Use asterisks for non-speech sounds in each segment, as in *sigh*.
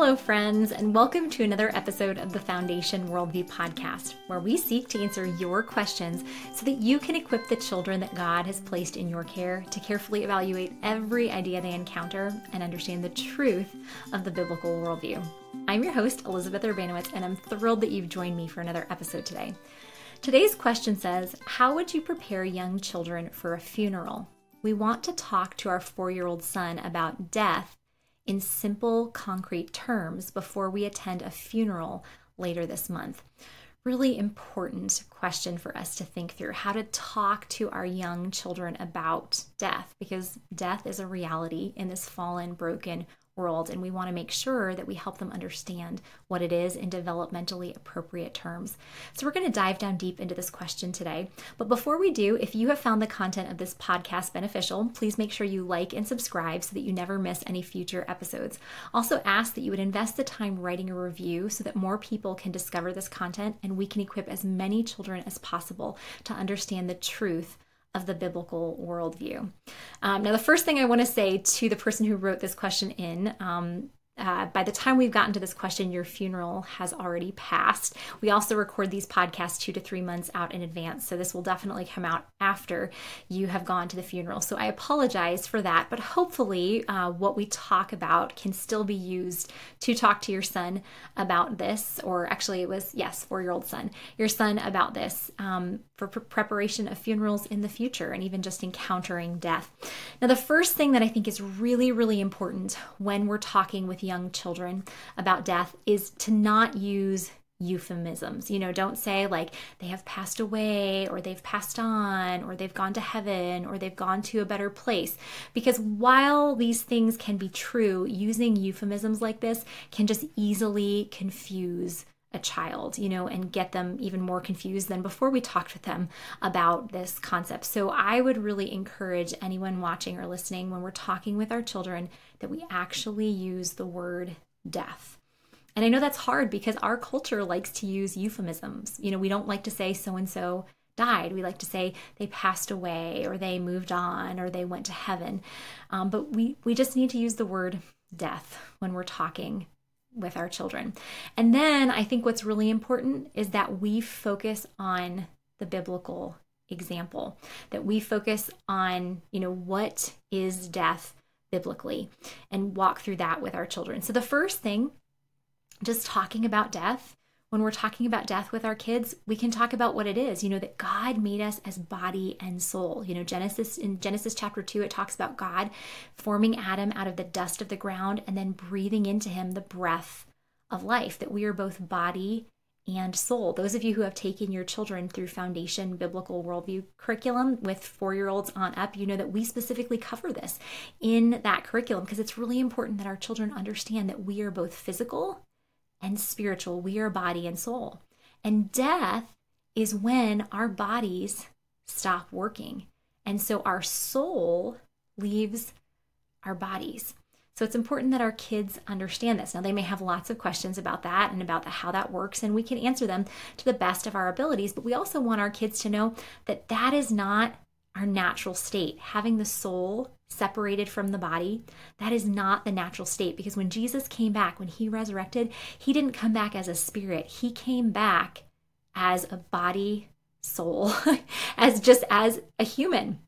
Hello, friends, and welcome to another episode of the Foundation Worldview podcast, where we seek to answer your questions so that you can equip the children that God has placed in your care to carefully evaluate every idea they encounter and understand the truth of the biblical worldview. I'm your host, Elizabeth Urbanowicz, and I'm thrilled that you've joined me for another episode today. Today's question says How would you prepare young children for a funeral? We want to talk to our four year old son about death in simple, concrete terms before we attend a funeral later this month. Really important question for us to think through how to talk to our young children about death because death is a reality in this fallen, broken world and we want to make sure that we help them understand what it is in developmentally appropriate terms. So we're going to dive down deep into this question today. But before we do, if you have found the content of this podcast beneficial, please make sure you like and subscribe so that you never miss any future episodes. Also ask that you would invest the time writing a review so that more people can discover this content and we can equip as many children as possible to understand the truth of the biblical worldview. Um, now, the first thing I want to say to the person who wrote this question in, um, uh, by the time we've gotten to this question, your funeral has already passed. We also record these podcasts two to three months out in advance, so this will definitely come out after you have gone to the funeral. So I apologize for that, but hopefully, uh, what we talk about can still be used to talk to your son about this, or actually, it was, yes, four year old son, your son about this um, for pre- preparation of funerals in the future and even just encountering death. Now, the first thing that I think is really, really important when we're talking with young children about death is to not use euphemisms. You know, don't say like they have passed away or they've passed on or they've gone to heaven or they've gone to a better place. Because while these things can be true, using euphemisms like this can just easily confuse a child, you know, and get them even more confused than before we talked with them about this concept. So I would really encourage anyone watching or listening when we're talking with our children that we actually use the word death. And I know that's hard because our culture likes to use euphemisms. You know, we don't like to say so and so died. We like to say they passed away or they moved on or they went to heaven. Um, but we, we just need to use the word death when we're talking with our children. And then I think what's really important is that we focus on the biblical example, that we focus on, you know, what is death biblically and walk through that with our children. So the first thing, just talking about death, when we're talking about death with our kids, we can talk about what it is. You know, that God made us as body and soul. You know, Genesis in Genesis chapter 2 it talks about God forming Adam out of the dust of the ground and then breathing into him the breath of life that we are both body and soul. Those of you who have taken your children through Foundation Biblical Worldview curriculum with four year olds on up, you know that we specifically cover this in that curriculum because it's really important that our children understand that we are both physical and spiritual. We are body and soul. And death is when our bodies stop working. And so our soul leaves our bodies. So it's important that our kids understand this. Now, they may have lots of questions about that and about the, how that works, and we can answer them to the best of our abilities. But we also want our kids to know that that is not our natural state. Having the soul separated from the body, that is not the natural state because when Jesus came back, when he resurrected, he didn't come back as a spirit. He came back as a body, soul, *laughs* as just as a human.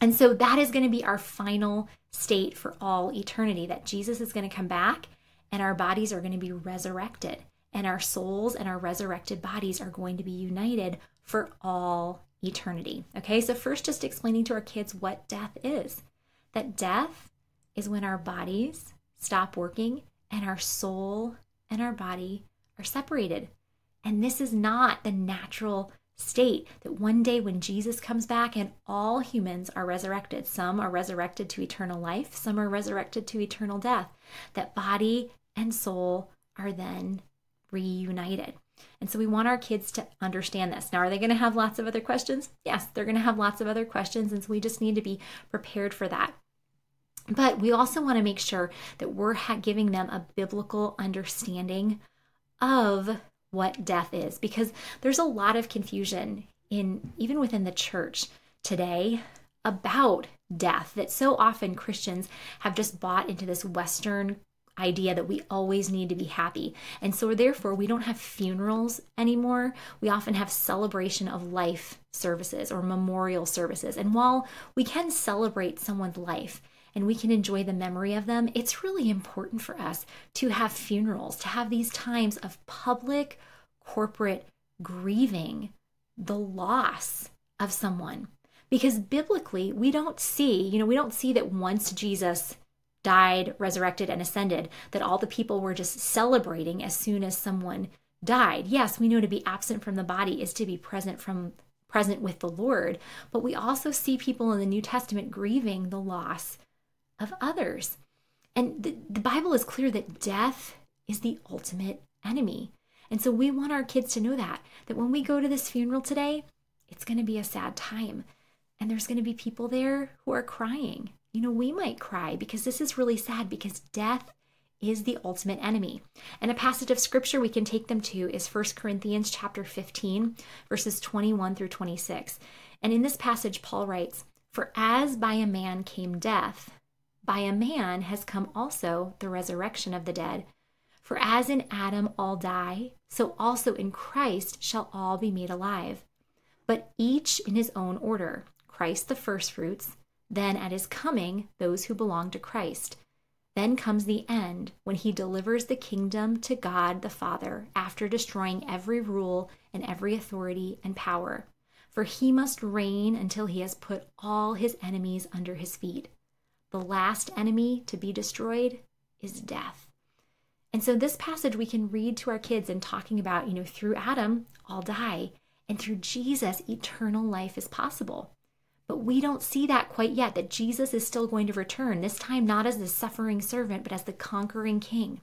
And so that is going to be our final state for all eternity that Jesus is going to come back and our bodies are going to be resurrected and our souls and our resurrected bodies are going to be united for all eternity. Okay, so first, just explaining to our kids what death is that death is when our bodies stop working and our soul and our body are separated. And this is not the natural state that one day when Jesus comes back and all humans are resurrected, some are resurrected to eternal life, some are resurrected to eternal death, that body and soul are then reunited. And so we want our kids to understand this. Now, are they going to have lots of other questions? Yes, they're going to have lots of other questions. And so we just need to be prepared for that. But we also want to make sure that we're giving them a biblical understanding of what death is because there's a lot of confusion in even within the church today about death that so often Christians have just bought into this Western idea that we always need to be happy. And so, therefore, we don't have funerals anymore. We often have celebration of life services or memorial services. And while we can celebrate someone's life, and we can enjoy the memory of them, it's really important for us to have funerals, to have these times of public, corporate grieving the loss of someone. Because biblically, we don't see, you know, we don't see that once Jesus died, resurrected, and ascended, that all the people were just celebrating as soon as someone died. Yes, we know to be absent from the body is to be present from present with the Lord, but we also see people in the New Testament grieving the loss of others. And the, the Bible is clear that death is the ultimate enemy. And so we want our kids to know that that when we go to this funeral today, it's going to be a sad time. And there's going to be people there who are crying you know, we might cry because this is really sad because death is the ultimate enemy. And a passage of scripture we can take them to is 1 Corinthians chapter 15 verses 21 through 26. And in this passage Paul writes, "For as by a man came death, by a man has come also the resurrection of the dead. For as in Adam all die, so also in Christ shall all be made alive, but each in his own order. Christ the firstfruits, then at his coming, those who belong to Christ. Then comes the end when he delivers the kingdom to God the Father after destroying every rule and every authority and power. For he must reign until he has put all his enemies under his feet. The last enemy to be destroyed is death. And so this passage we can read to our kids and talking about, you know, through Adam, all die, and through Jesus, eternal life is possible. But we don't see that quite yet, that Jesus is still going to return, this time not as the suffering servant, but as the conquering king.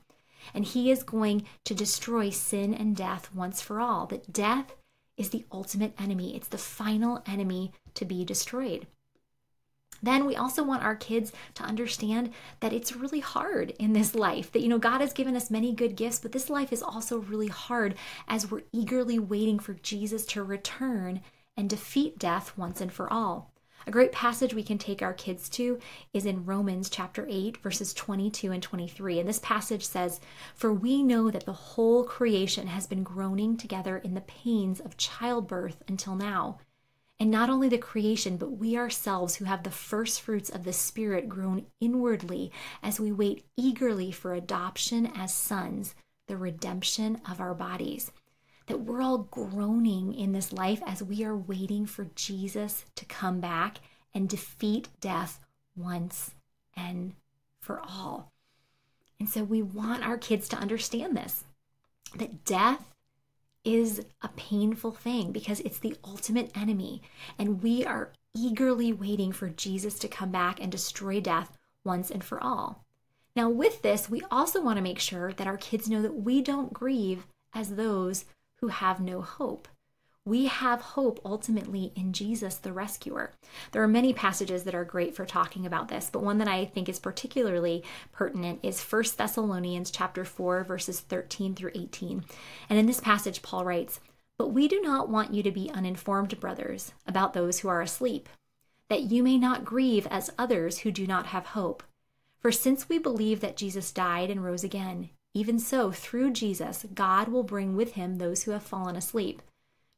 And he is going to destroy sin and death once for all. That death is the ultimate enemy, it's the final enemy to be destroyed. Then we also want our kids to understand that it's really hard in this life. That, you know, God has given us many good gifts, but this life is also really hard as we're eagerly waiting for Jesus to return and defeat death once and for all. A great passage we can take our kids to is in Romans chapter 8, verses 22 and 23. And this passage says, For we know that the whole creation has been groaning together in the pains of childbirth until now. And not only the creation, but we ourselves who have the first fruits of the Spirit groan inwardly as we wait eagerly for adoption as sons, the redemption of our bodies that we're all groaning in this life as we are waiting for Jesus to come back and defeat death once and for all. And so we want our kids to understand this that death is a painful thing because it's the ultimate enemy. And we are eagerly waiting for Jesus to come back and destroy death once and for all. Now, with this, we also want to make sure that our kids know that we don't grieve as those who have no hope. We have hope ultimately in Jesus the rescuer. There are many passages that are great for talking about this, but one that I think is particularly pertinent is 1 Thessalonians chapter 4 verses 13 through 18. And in this passage Paul writes, "But we do not want you to be uninformed, brothers, about those who are asleep, that you may not grieve as others who do not have hope. For since we believe that Jesus died and rose again, even so, through Jesus, God will bring with him those who have fallen asleep.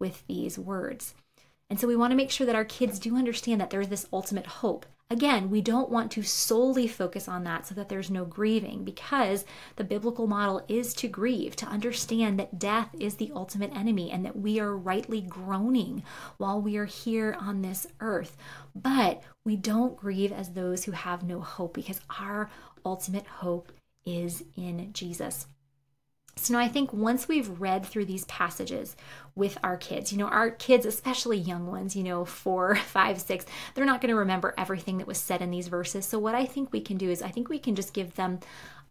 with these words. And so we want to make sure that our kids do understand that there's this ultimate hope. Again, we don't want to solely focus on that so that there's no grieving because the biblical model is to grieve, to understand that death is the ultimate enemy and that we are rightly groaning while we are here on this earth. But we don't grieve as those who have no hope because our ultimate hope is in Jesus. So now I think once we've read through these passages with our kids, you know, our kids, especially young ones, you know, four, *laughs* five, six, they're not going to remember everything that was said in these verses. So what I think we can do is I think we can just give them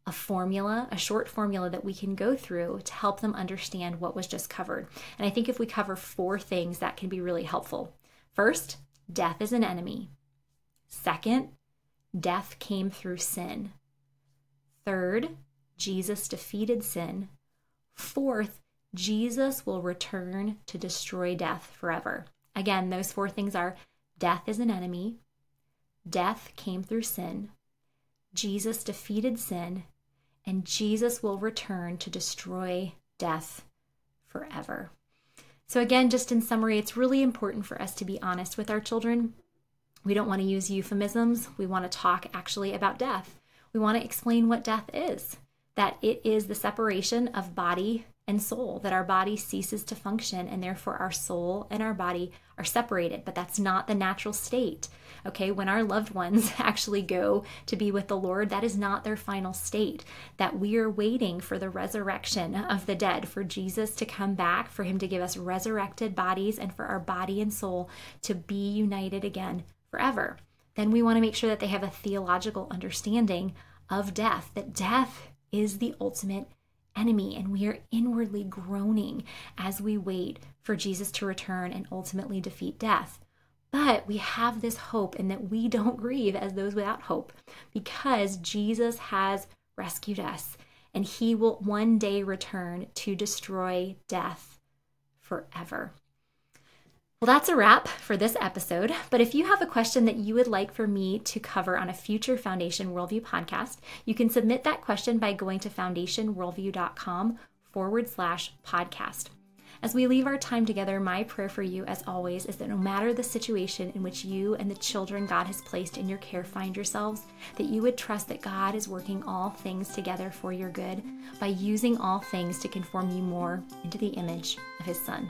a formula, a short formula that we can go through to help them understand what was just covered. And I think if we cover four things, that can be really helpful. First, death is an enemy. Second, death came through sin. Third, Jesus defeated sin. Fourth, Jesus will return to destroy death forever. Again, those four things are death is an enemy, death came through sin, Jesus defeated sin, and Jesus will return to destroy death forever. So, again, just in summary, it's really important for us to be honest with our children. We don't want to use euphemisms. We want to talk actually about death. We want to explain what death is that it is the separation of body and soul, that our body ceases to function, and therefore our soul and our body are separated. But that's not the natural state. Okay, when our loved ones *laughs* actually go to be with the Lord, that is not their final state. That we are waiting for the resurrection of the dead, for Jesus to come back, for Him to give us resurrected bodies, and for our body and soul to be united again forever. Then we want to make sure that they have a theological understanding of death, that death is the ultimate enemy, and we are inwardly groaning as we wait for Jesus to return and ultimately defeat death. But we have this hope in that we don't grieve as those without hope because Jesus has rescued us and he will one day return to destroy death forever. Well, that's a wrap for this episode. But if you have a question that you would like for me to cover on a future Foundation Worldview podcast, you can submit that question by going to foundationworldview.com forward slash podcast. As we leave our time together, my prayer for you, as always, is that no matter the situation in which you and the children God has placed in your care find yourselves, that you would trust that God is working all things together for your good by using all things to conform you more into the image of His Son.